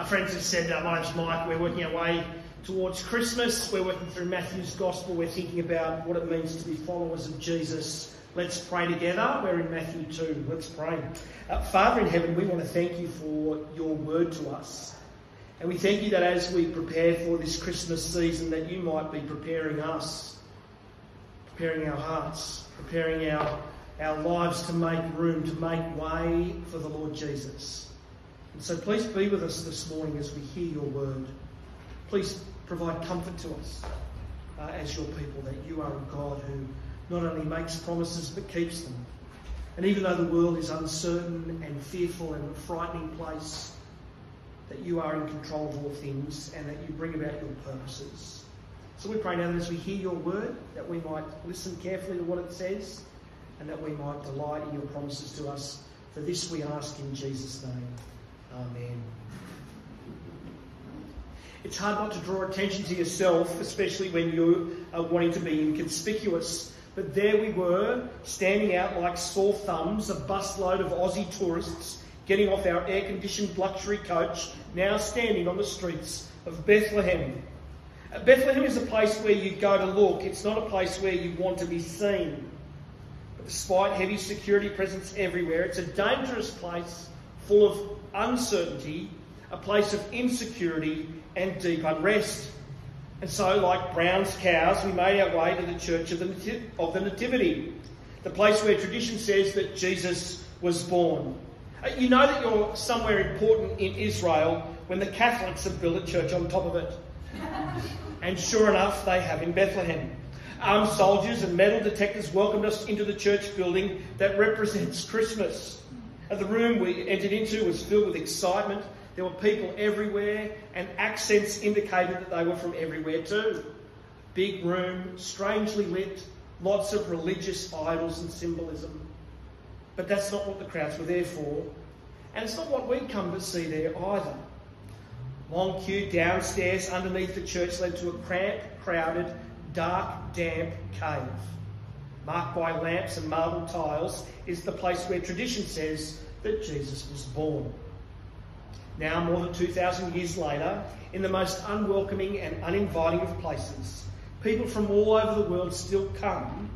Our friends have said, uh, my name's Mike, we're working our way towards Christmas. We're working through Matthew's Gospel. We're thinking about what it means to be followers of Jesus. Let's pray together. We're in Matthew 2. Let's pray. Uh, Father in heaven, we want to thank you for your word to us. And we thank you that as we prepare for this Christmas season, that you might be preparing us, preparing our hearts, preparing our, our lives to make room, to make way for the Lord Jesus. And so please be with us this morning as we hear your word. Please provide comfort to us uh, as your people that you are a God who not only makes promises but keeps them. And even though the world is uncertain and fearful and a frightening place, that you are in control of all things and that you bring about your purposes. So we pray now that as we hear your word, that we might listen carefully to what it says and that we might delight in your promises to us. For this we ask in Jesus' name. Amen. It's hard not to draw attention to yourself, especially when you are wanting to be inconspicuous. But there we were, standing out like sore thumbs, a busload of Aussie tourists getting off our air conditioned luxury coach, now standing on the streets of Bethlehem. Uh, Bethlehem is a place where you go to look, it's not a place where you want to be seen. But despite heavy security presence everywhere, it's a dangerous place full of uncertainty, a place of insecurity and deep unrest. And so, like Brown's cows, we made our way to the Church of the, of the Nativity, the place where tradition says that Jesus was born. Uh, you know that you're somewhere important in Israel when the Catholics have built a church on top of it. And sure enough, they have in Bethlehem. Armed soldiers and metal detectors welcomed us into the church building that represents Christmas. The room we entered into was filled with excitement. There were people everywhere, and accents indicated that they were from everywhere too. Big room, strangely lit, lots of religious idols and symbolism. But that's not what the crowds were there for. And it's not what we'd come to see there either. Long queue downstairs underneath the church led to a cramped, crowded, dark, damp cave. Marked by lamps and marble tiles is the place where tradition says that Jesus was born. Now, more than 2,000 years later, in the most unwelcoming and uninviting of places, people from all over the world still come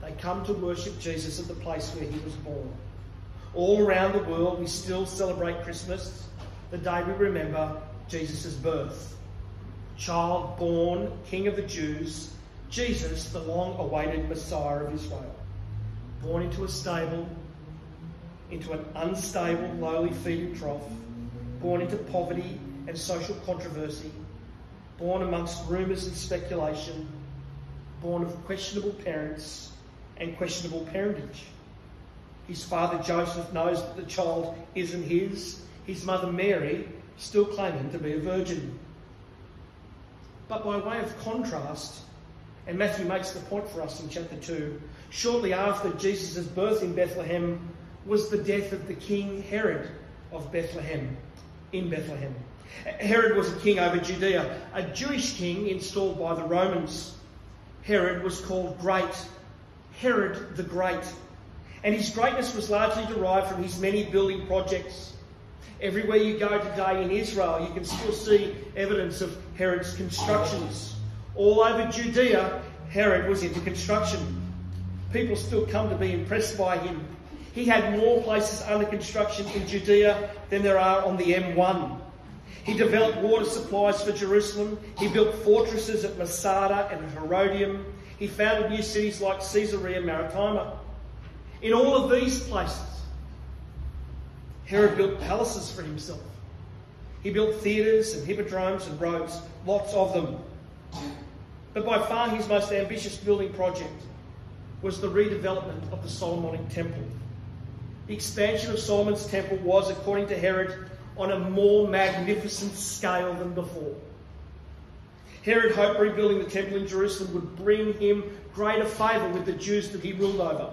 they come to worship Jesus at the place where he was born. All around the world, we still celebrate Christmas, the day we remember Jesus' birth. Child born, King of the Jews, Jesus, the long awaited Messiah of Israel. Born into a stable, into an unstable, lowly feeding trough, born into poverty and social controversy, born amongst rumours and speculation, born of questionable parents and questionable parentage. His father Joseph knows that the child isn't his. His mother Mary still claiming to be a virgin. But by way of contrast, and Matthew makes the point for us in chapter 2, shortly after Jesus' birth in Bethlehem was the death of the king Herod of Bethlehem, in Bethlehem. Herod was a king over Judea, a Jewish king installed by the Romans. Herod was called Great Herod the Great. And his greatness was largely derived from his many building projects. Everywhere you go today in Israel, you can still see evidence of Herod's constructions. All over Judea, Herod was into construction. People still come to be impressed by him. He had more places under construction in Judea than there are on the M1. He developed water supplies for Jerusalem. He built fortresses at Masada and Herodium. He founded new cities like Caesarea Maritima. In all of these places, Herod built palaces for himself. He built theatres and hippodromes and roads, lots of them. But by far his most ambitious building project was the redevelopment of the Solomonic Temple. The expansion of Solomon's Temple was, according to Herod, on a more magnificent scale than before. Herod hoped rebuilding the temple in Jerusalem would bring him greater favour with the Jews that he ruled over.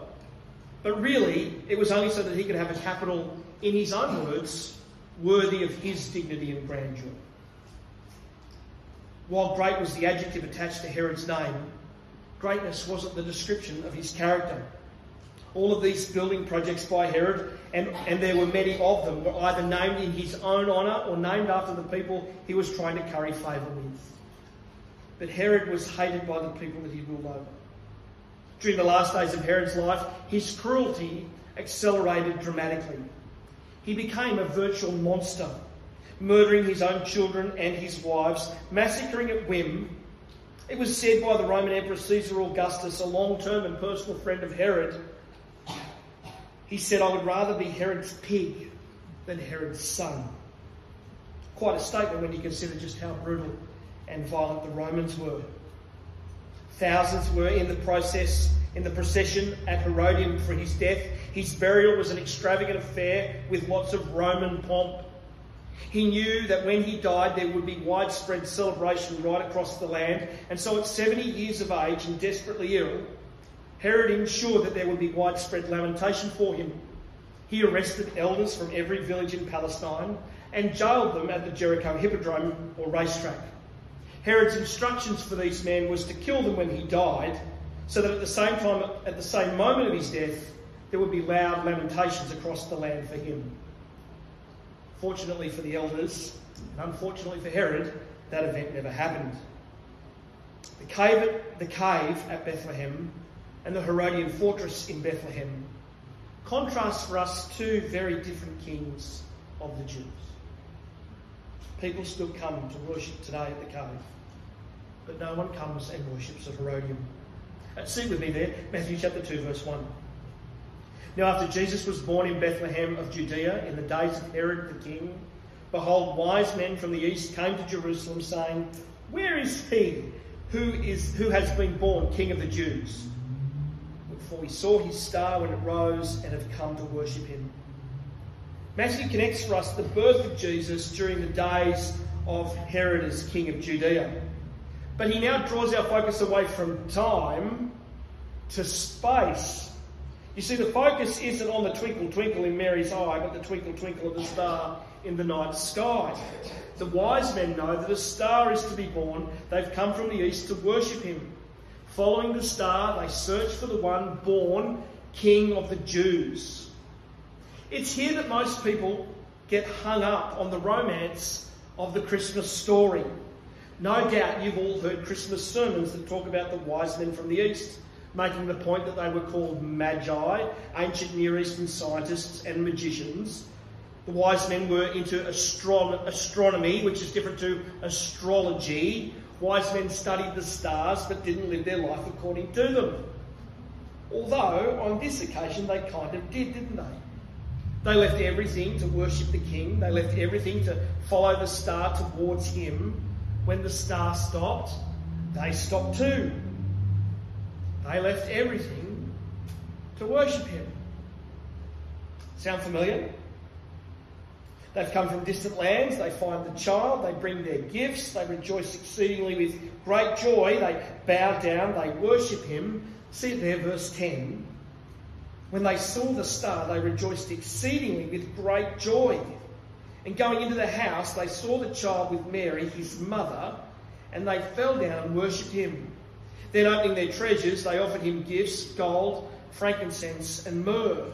But really, it was only so that he could have a capital, in his own words, worthy of his dignity and grandeur. While great was the adjective attached to Herod's name, greatness wasn't the description of his character. All of these building projects by Herod, and, and there were many of them, were either named in his own honour or named after the people he was trying to curry favour with. But Herod was hated by the people that he ruled over. During the last days of Herod's life, his cruelty accelerated dramatically. He became a virtual monster, murdering his own children and his wives, massacring at whim. It was said by the Roman Emperor Caesar Augustus, a long term and personal friend of Herod, he said, I would rather be Herod's pig than Herod's son. Quite a statement when you consider just how brutal and violent the Romans were. Thousands were in the process, in the procession at Herodium for his death. His burial was an extravagant affair with lots of Roman pomp. He knew that when he died, there would be widespread celebration right across the land. And so, at 70 years of age and desperately ill, Herod ensured that there would be widespread lamentation for him. He arrested elders from every village in Palestine and jailed them at the Jericho Hippodrome or racetrack. Herod's instructions for these men was to kill them when he died, so that at the same time, at the same moment of his death, there would be loud lamentations across the land for him. Fortunately for the elders, and unfortunately for Herod, that event never happened. The cave at, the cave at Bethlehem and the Herodian fortress in Bethlehem contrast for us two very different kings of the Jews. People still come to worship today at the cave, but no one comes and worships at Herodium. See with me there, Matthew chapter 2, verse 1. Now, after Jesus was born in Bethlehem of Judea in the days of Herod the king, behold, wise men from the east came to Jerusalem, saying, Where is he who, is, who has been born king of the Jews? For we saw his star when it rose and have come to worship him. Matthew connects for us the birth of Jesus during the days of Herod as king of Judea. But he now draws our focus away from time to space. You see, the focus isn't on the twinkle twinkle in Mary's eye, but the twinkle twinkle of the star in the night sky. The wise men know that a star is to be born. They've come from the east to worship him. Following the star, they search for the one born King of the Jews. It's here that most people get hung up on the romance of the Christmas story. No doubt you've all heard Christmas sermons that talk about the wise men from the east, making the point that they were called magi, ancient Near Eastern scientists and magicians. The wise men were into astron- astronomy, which is different to astrology. Wise men studied the stars but didn't live their life according to them. Although on this occasion they kind of did, didn't they? They left everything to worship the king. They left everything to follow the star towards him. When the star stopped, they stopped too. They left everything to worship him. Sound familiar? They've come from distant lands, they find the child, they bring their gifts, they rejoice exceedingly with great joy, they bow down, they worship him. See it there, verse 10. When they saw the star, they rejoiced exceedingly with great joy. And going into the house, they saw the child with Mary, his mother, and they fell down and worshipped him. Then, opening their treasures, they offered him gifts gold, frankincense, and myrrh.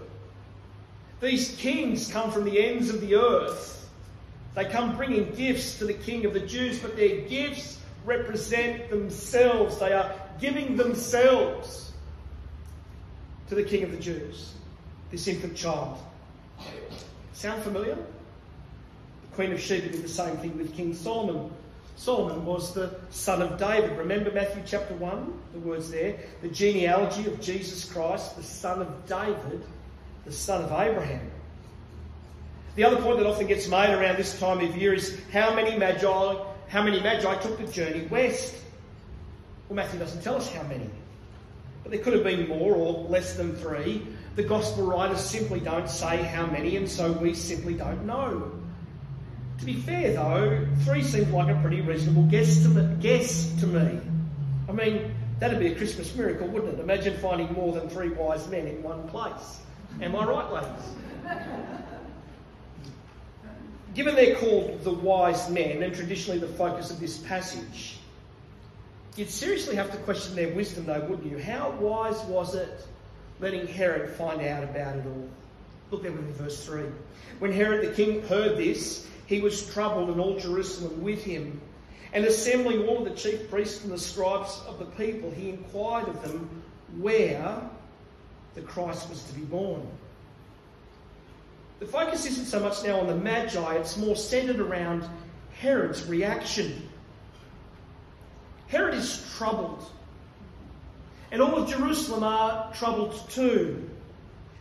These kings come from the ends of the earth. They come bringing gifts to the king of the Jews, but their gifts represent themselves. They are giving themselves to the King of the Jews, this infant child. Sound familiar? The Queen of Sheba did the same thing with King Solomon. Solomon was the son of David. Remember Matthew chapter 1, the words there? The genealogy of Jesus Christ, the son of David, the son of Abraham. The other point that often gets made around this time of year is how many magi, how many magi took the journey west. Well, Matthew doesn't tell us how many but there could have been more or less than three. The gospel writers simply don't say how many, and so we simply don't know. To be fair, though, three seems like a pretty reasonable guess to, me, guess to me. I mean, that'd be a Christmas miracle, wouldn't it? Imagine finding more than three wise men in one place. Am I right, ladies? Given they're called the wise men and traditionally the focus of this passage, You'd seriously have to question their wisdom, though, wouldn't you? How wise was it letting Herod find out about it all. Look there with verse 3. When Herod the king heard this, he was troubled, and all Jerusalem with him. And assembling all the chief priests and the scribes of the people, he inquired of them where the Christ was to be born. The focus isn't so much now on the Magi, it's more centered around Herod's reaction. Herod is troubled. And all of Jerusalem are troubled too.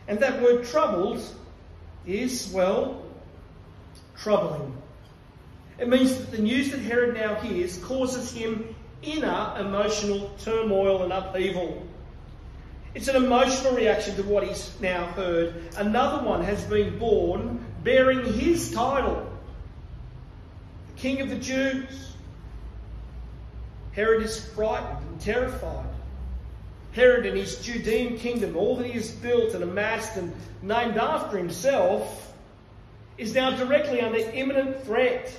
And that word troubled is, well, troubling. It means that the news that Herod now hears causes him inner emotional turmoil and upheaval. It's an emotional reaction to what he's now heard. Another one has been born bearing his title, the King of the Jews. Herod is frightened and terrified. Herod and his Judean kingdom, all that he has built and amassed and named after himself, is now directly under imminent threat.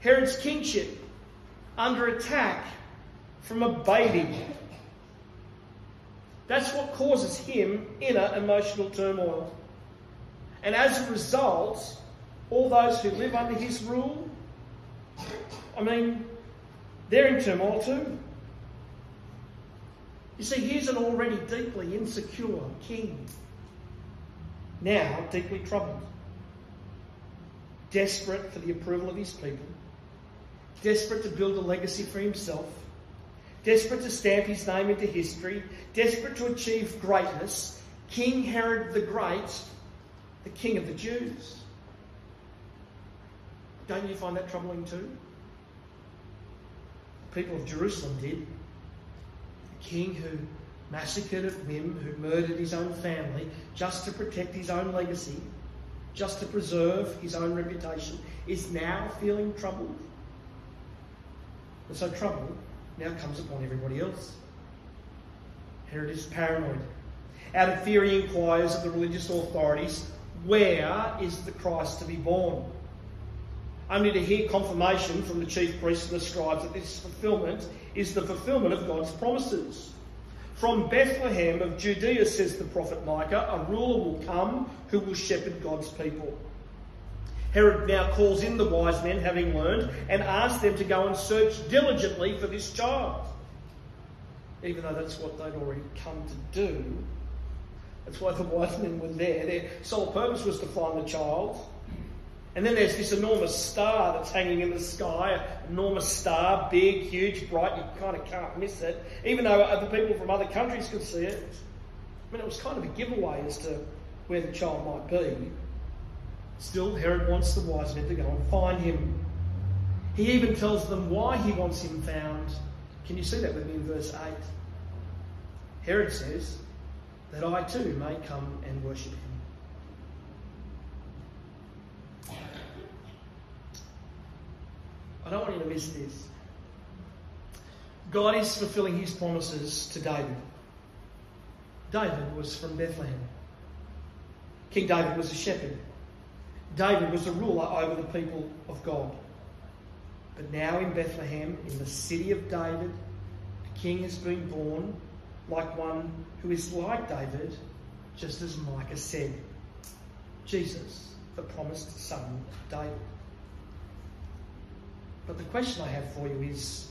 Herod's kingship under attack from a baby. That's what causes him inner emotional turmoil. And as a result, all those who live under his rule, I mean, they're in turmoil too. You see, here's an already deeply insecure king, now deeply troubled, desperate for the approval of his people, desperate to build a legacy for himself, desperate to stamp his name into history, desperate to achieve greatness, King Herod the Great, the King of the Jews. Don't you find that troubling too? The people of Jerusalem did. The king who massacred at whim, who murdered his own family just to protect his own legacy, just to preserve his own reputation, is now feeling troubled. And so trouble now comes upon everybody else. Herod is paranoid. Out of fear, he inquires of the religious authorities, where is the Christ to be born? Only to hear confirmation from the chief priests and the scribes that this fulfillment is the fulfillment of God's promises. From Bethlehem of Judea, says the prophet Micah, a ruler will come who will shepherd God's people. Herod now calls in the wise men, having learned, and asks them to go and search diligently for this child. Even though that's what they'd already come to do. That's why the wise men were there. Their sole purpose was to find the child. And then there's this enormous star that's hanging in the sky, enormous star, big, huge, bright, you kind of can't miss it. Even though other people from other countries could see it. I mean, it was kind of a giveaway as to where the child might be. Still, Herod wants the wise men to go and find him. He even tells them why he wants him found. Can you see that with me in verse 8? Herod says, that I too may come and worship him. I don't want you to miss this. God is fulfilling his promises to David. David was from Bethlehem. King David was a shepherd. David was a ruler over the people of God. But now in Bethlehem, in the city of David, a king has been born, like one who is like David, just as Micah said Jesus, the promised son of David. But the question I have for you is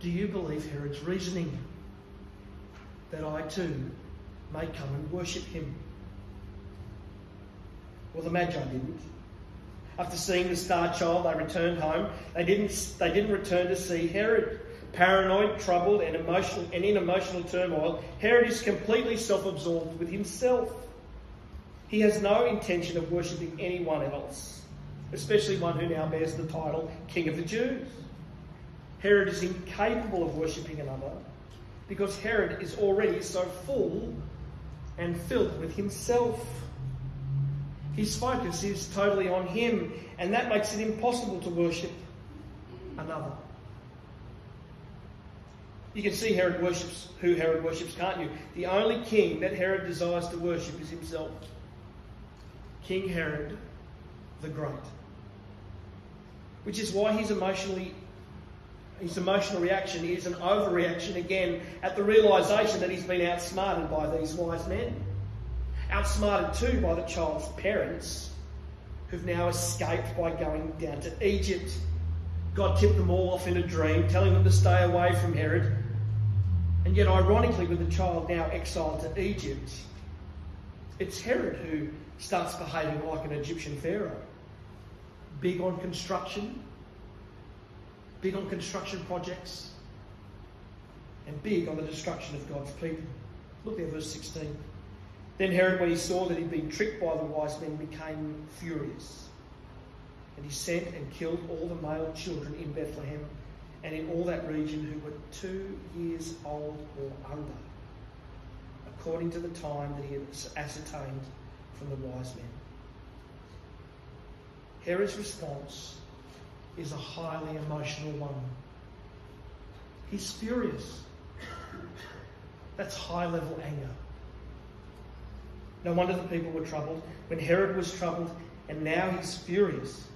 do you believe Herod's reasoning that I too may come and worship him? Well, the Magi didn't. After seeing the star child, they returned home. They didn't, they didn't return to see Herod. Paranoid, troubled, and, emotional, and in emotional turmoil, Herod is completely self absorbed with himself. He has no intention of worshipping anyone else, especially one who now bears the title King of the Jews. Herod is incapable of worshipping another because Herod is already so full and filled with himself. His focus is totally on him, and that makes it impossible to worship another. You can see Herod worships who Herod worships, can't you? The only king that Herod desires to worship is himself. King Herod the Great. Which is why he's emotionally His emotional reaction is an overreaction again at the realization that he's been outsmarted by these wise men. Outsmarted too by the child's parents, who've now escaped by going down to Egypt. God tipped them all off in a dream, telling them to stay away from Herod. And yet, ironically, with the child now exiled to Egypt, it's Herod who starts behaving like an Egyptian pharaoh. Big on construction, big on construction projects, and big on the destruction of God's people. Look there, verse 16. Then Herod, when he saw that he'd been tricked by the wise men, became furious. And he sent and killed all the male children in Bethlehem and in all that region who were two years old or under, according to the time that he had ascertained from the wise men. Herod's response is a highly emotional one. He's furious. That's high level anger. No wonder the people were troubled. When Herod was troubled, and now he's furious.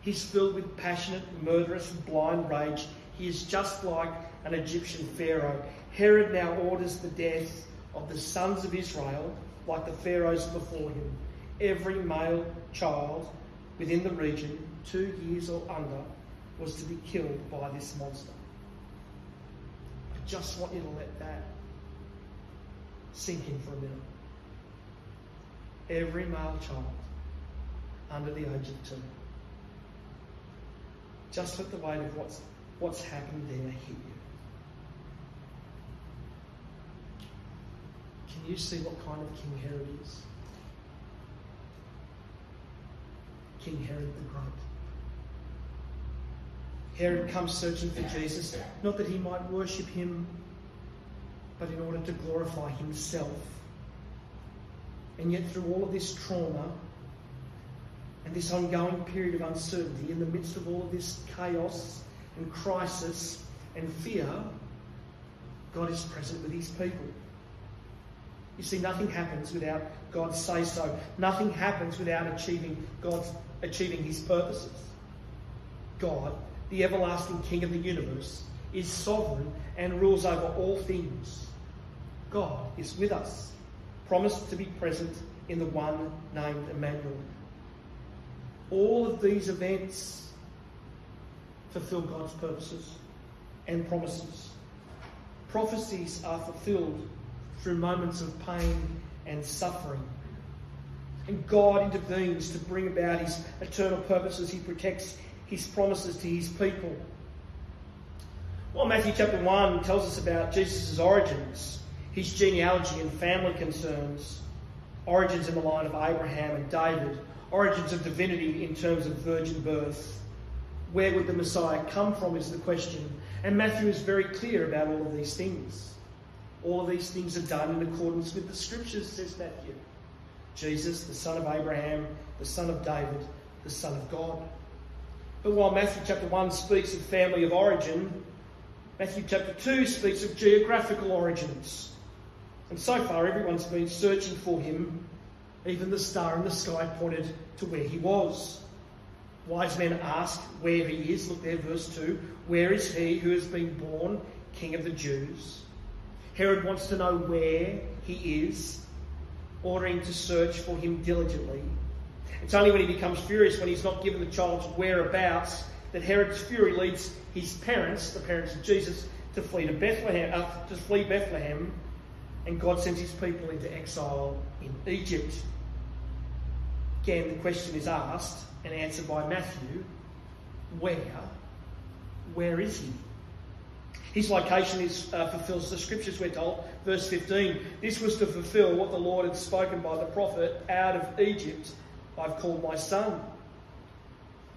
He's filled with passionate, murderous, blind rage. He is just like an Egyptian Pharaoh. Herod now orders the death of the sons of Israel, like the Pharaohs before him. Every male child within the region, two years or under, was to be killed by this monster. I just want you to let that sink in for a minute. Every male child under the age of two. Just let the weight of what's, what's happened there hit you. Can you see what kind of King Herod is? King Herod the Great. Herod comes searching for Jesus, not that he might worship him, but in order to glorify himself. And yet, through all of this trauma and this ongoing period of uncertainty, in the midst of all of this chaos and crisis and fear, God is present with his people. You see, nothing happens without God say so. Nothing happens without achieving God's achieving his purposes. God, the everlasting King of the universe, is sovereign and rules over all things. God is with us, promised to be present in the one named Emmanuel. All of these events fulfill God's purposes and promises. Prophecies are fulfilled through moments of pain and suffering and God intervenes to bring about his eternal purposes. He protects his promises to his people. Well, Matthew chapter 1 tells us about Jesus' origins, his genealogy and family concerns, origins in the line of Abraham and David, origins of divinity in terms of virgin birth. Where would the Messiah come from is the question. And Matthew is very clear about all of these things. All these things are done in accordance with the scriptures, says Matthew. Jesus, the son of Abraham, the son of David, the son of God. But while Matthew chapter 1 speaks of family of origin, Matthew chapter 2 speaks of geographical origins. And so far, everyone's been searching for him. Even the star in the sky pointed to where he was. Wise men ask where he is. Look there, verse 2. Where is he who has been born King of the Jews? Herod wants to know where he is ordering to search for him diligently. It's only when he becomes furious, when he's not given the child's whereabouts, that Herod's fury leads his parents, the parents of Jesus, to flee to Bethlehem, uh, to flee Bethlehem, and God sends his people into exile in Egypt. Again, the question is asked and answered by Matthew: Where? Where is he? His location is, uh, fulfills the scriptures, we're told. Verse 15 This was to fulfill what the Lord had spoken by the prophet out of Egypt, I've called my son.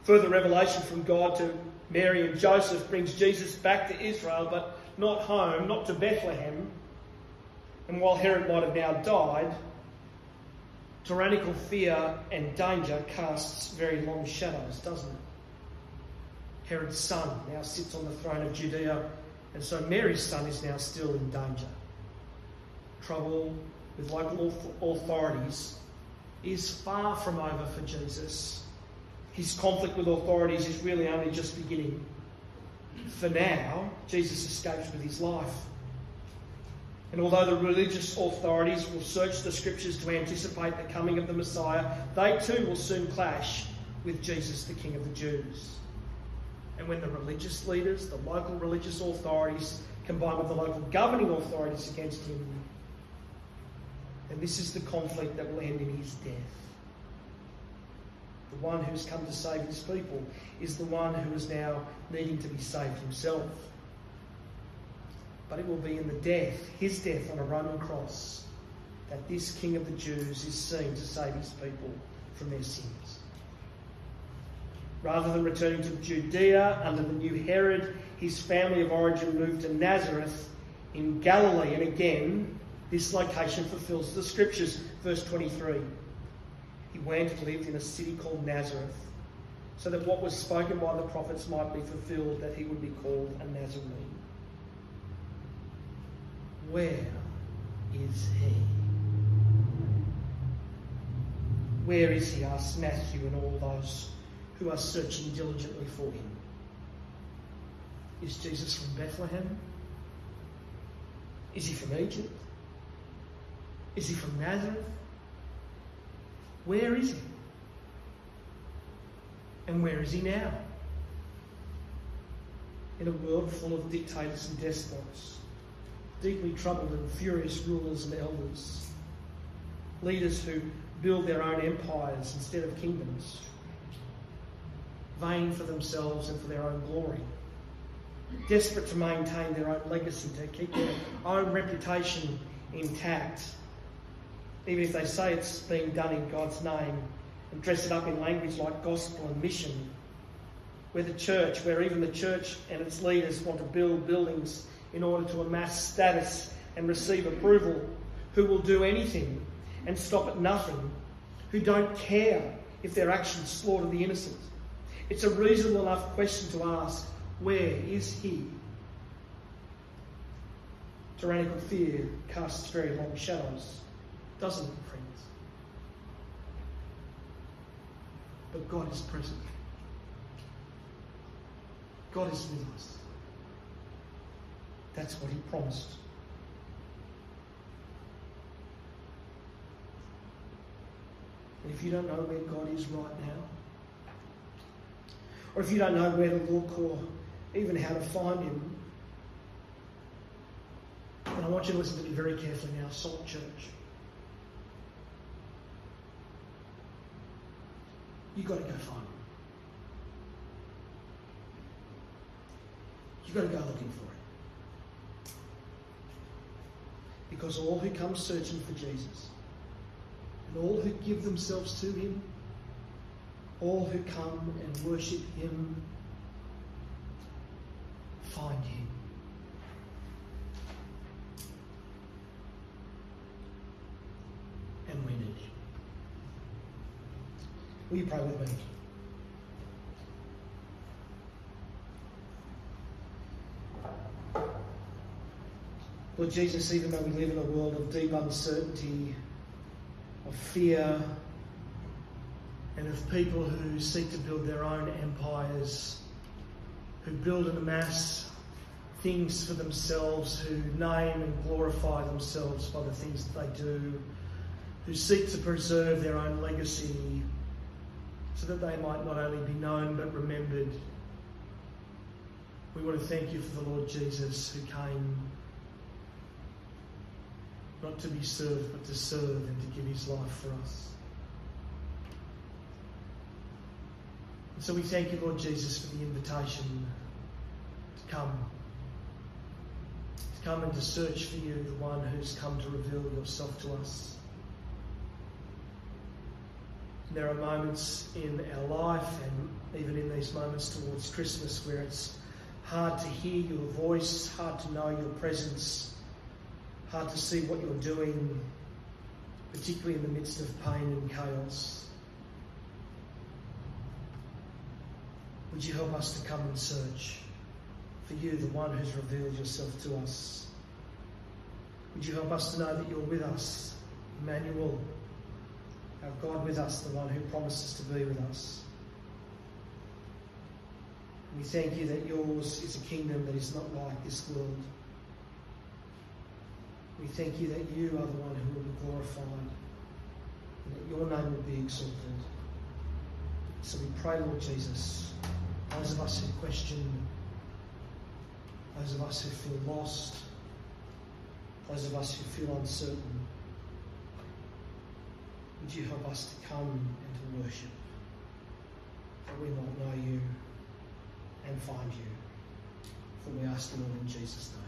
Further revelation from God to Mary and Joseph brings Jesus back to Israel, but not home, not to Bethlehem. And while Herod might have now died, tyrannical fear and danger casts very long shadows, doesn't it? Herod's son now sits on the throne of Judea and so Mary's son is now still in danger. Trouble with local authorities is far from over for Jesus. His conflict with authorities is really only just beginning. For now, Jesus escapes with his life. And although the religious authorities will search the scriptures to anticipate the coming of the Messiah, they too will soon clash with Jesus, the King of the Jews. And when the religious leaders, the local religious authorities, combine with the local governing authorities against him, then this is the conflict that will end in his death. The one who's come to save his people is the one who is now needing to be saved himself. But it will be in the death, his death on a Roman cross, that this King of the Jews is seen to save his people from their sins. Rather than returning to Judea under the new Herod, his family of origin moved to Nazareth in Galilee. And again, this location fulfills the scriptures. Verse 23. He went and lived in a city called Nazareth, so that what was spoken by the prophets might be fulfilled, that he would be called a Nazarene. Where is he? Where is he? asked Matthew and all those who are searching diligently for him. Is Jesus from Bethlehem? Is he from Egypt? Is he from Nazareth? Where is he? And where is he now? In a world full of dictators and despots, deeply troubled and furious rulers and elders, leaders who build their own empires instead of kingdoms vain for themselves and for their own glory, desperate to maintain their own legacy, to keep their own reputation intact, even if they say it's being done in God's name, and dress it up in language like gospel and mission. Where the church, where even the church and its leaders want to build buildings in order to amass status and receive approval, who will do anything and stop at nothing, who don't care if their actions slaughter the innocent. It's a reasonable enough question to ask where is he? Tyrannical fear casts very long shadows, doesn't it, friends? But God is present. God is with us. That's what he promised. And if you don't know where God is right now, or if you don't know where to look or even how to find him, and I want you to listen to me very carefully now, Salt Church. You've got to go find him. You've got to go looking for it. Because all who come searching for Jesus and all who give themselves to him all who come and worship him find him. And need him. Will you pray with me? Lord Jesus, even though we live in a world of deep uncertainty, of fear, and of people who seek to build their own empires, who build and amass things for themselves, who name and glorify themselves by the things that they do, who seek to preserve their own legacy so that they might not only be known but remembered. We want to thank you for the Lord Jesus who came not to be served but to serve and to give his life for us. So we thank you, Lord Jesus, for the invitation to come. To come and to search for you, the one who's come to reveal yourself to us. And there are moments in our life and even in these moments towards Christmas where it's hard to hear your voice, hard to know your presence, hard to see what you're doing, particularly in the midst of pain and chaos. Would you help us to come and search for you, the one who's revealed yourself to us? Would you help us to know that you're with us, Emmanuel, our God with us, the one who promises to be with us? We thank you that yours is a kingdom that is not like this world. We thank you that you are the one who will be glorified and that your name will be exalted. So we pray, Lord Jesus, those of us who question, those of us who feel lost, those of us who feel uncertain, would you help us to come and to worship, that we might know you and find you. For we ask the Lord in Jesus' name.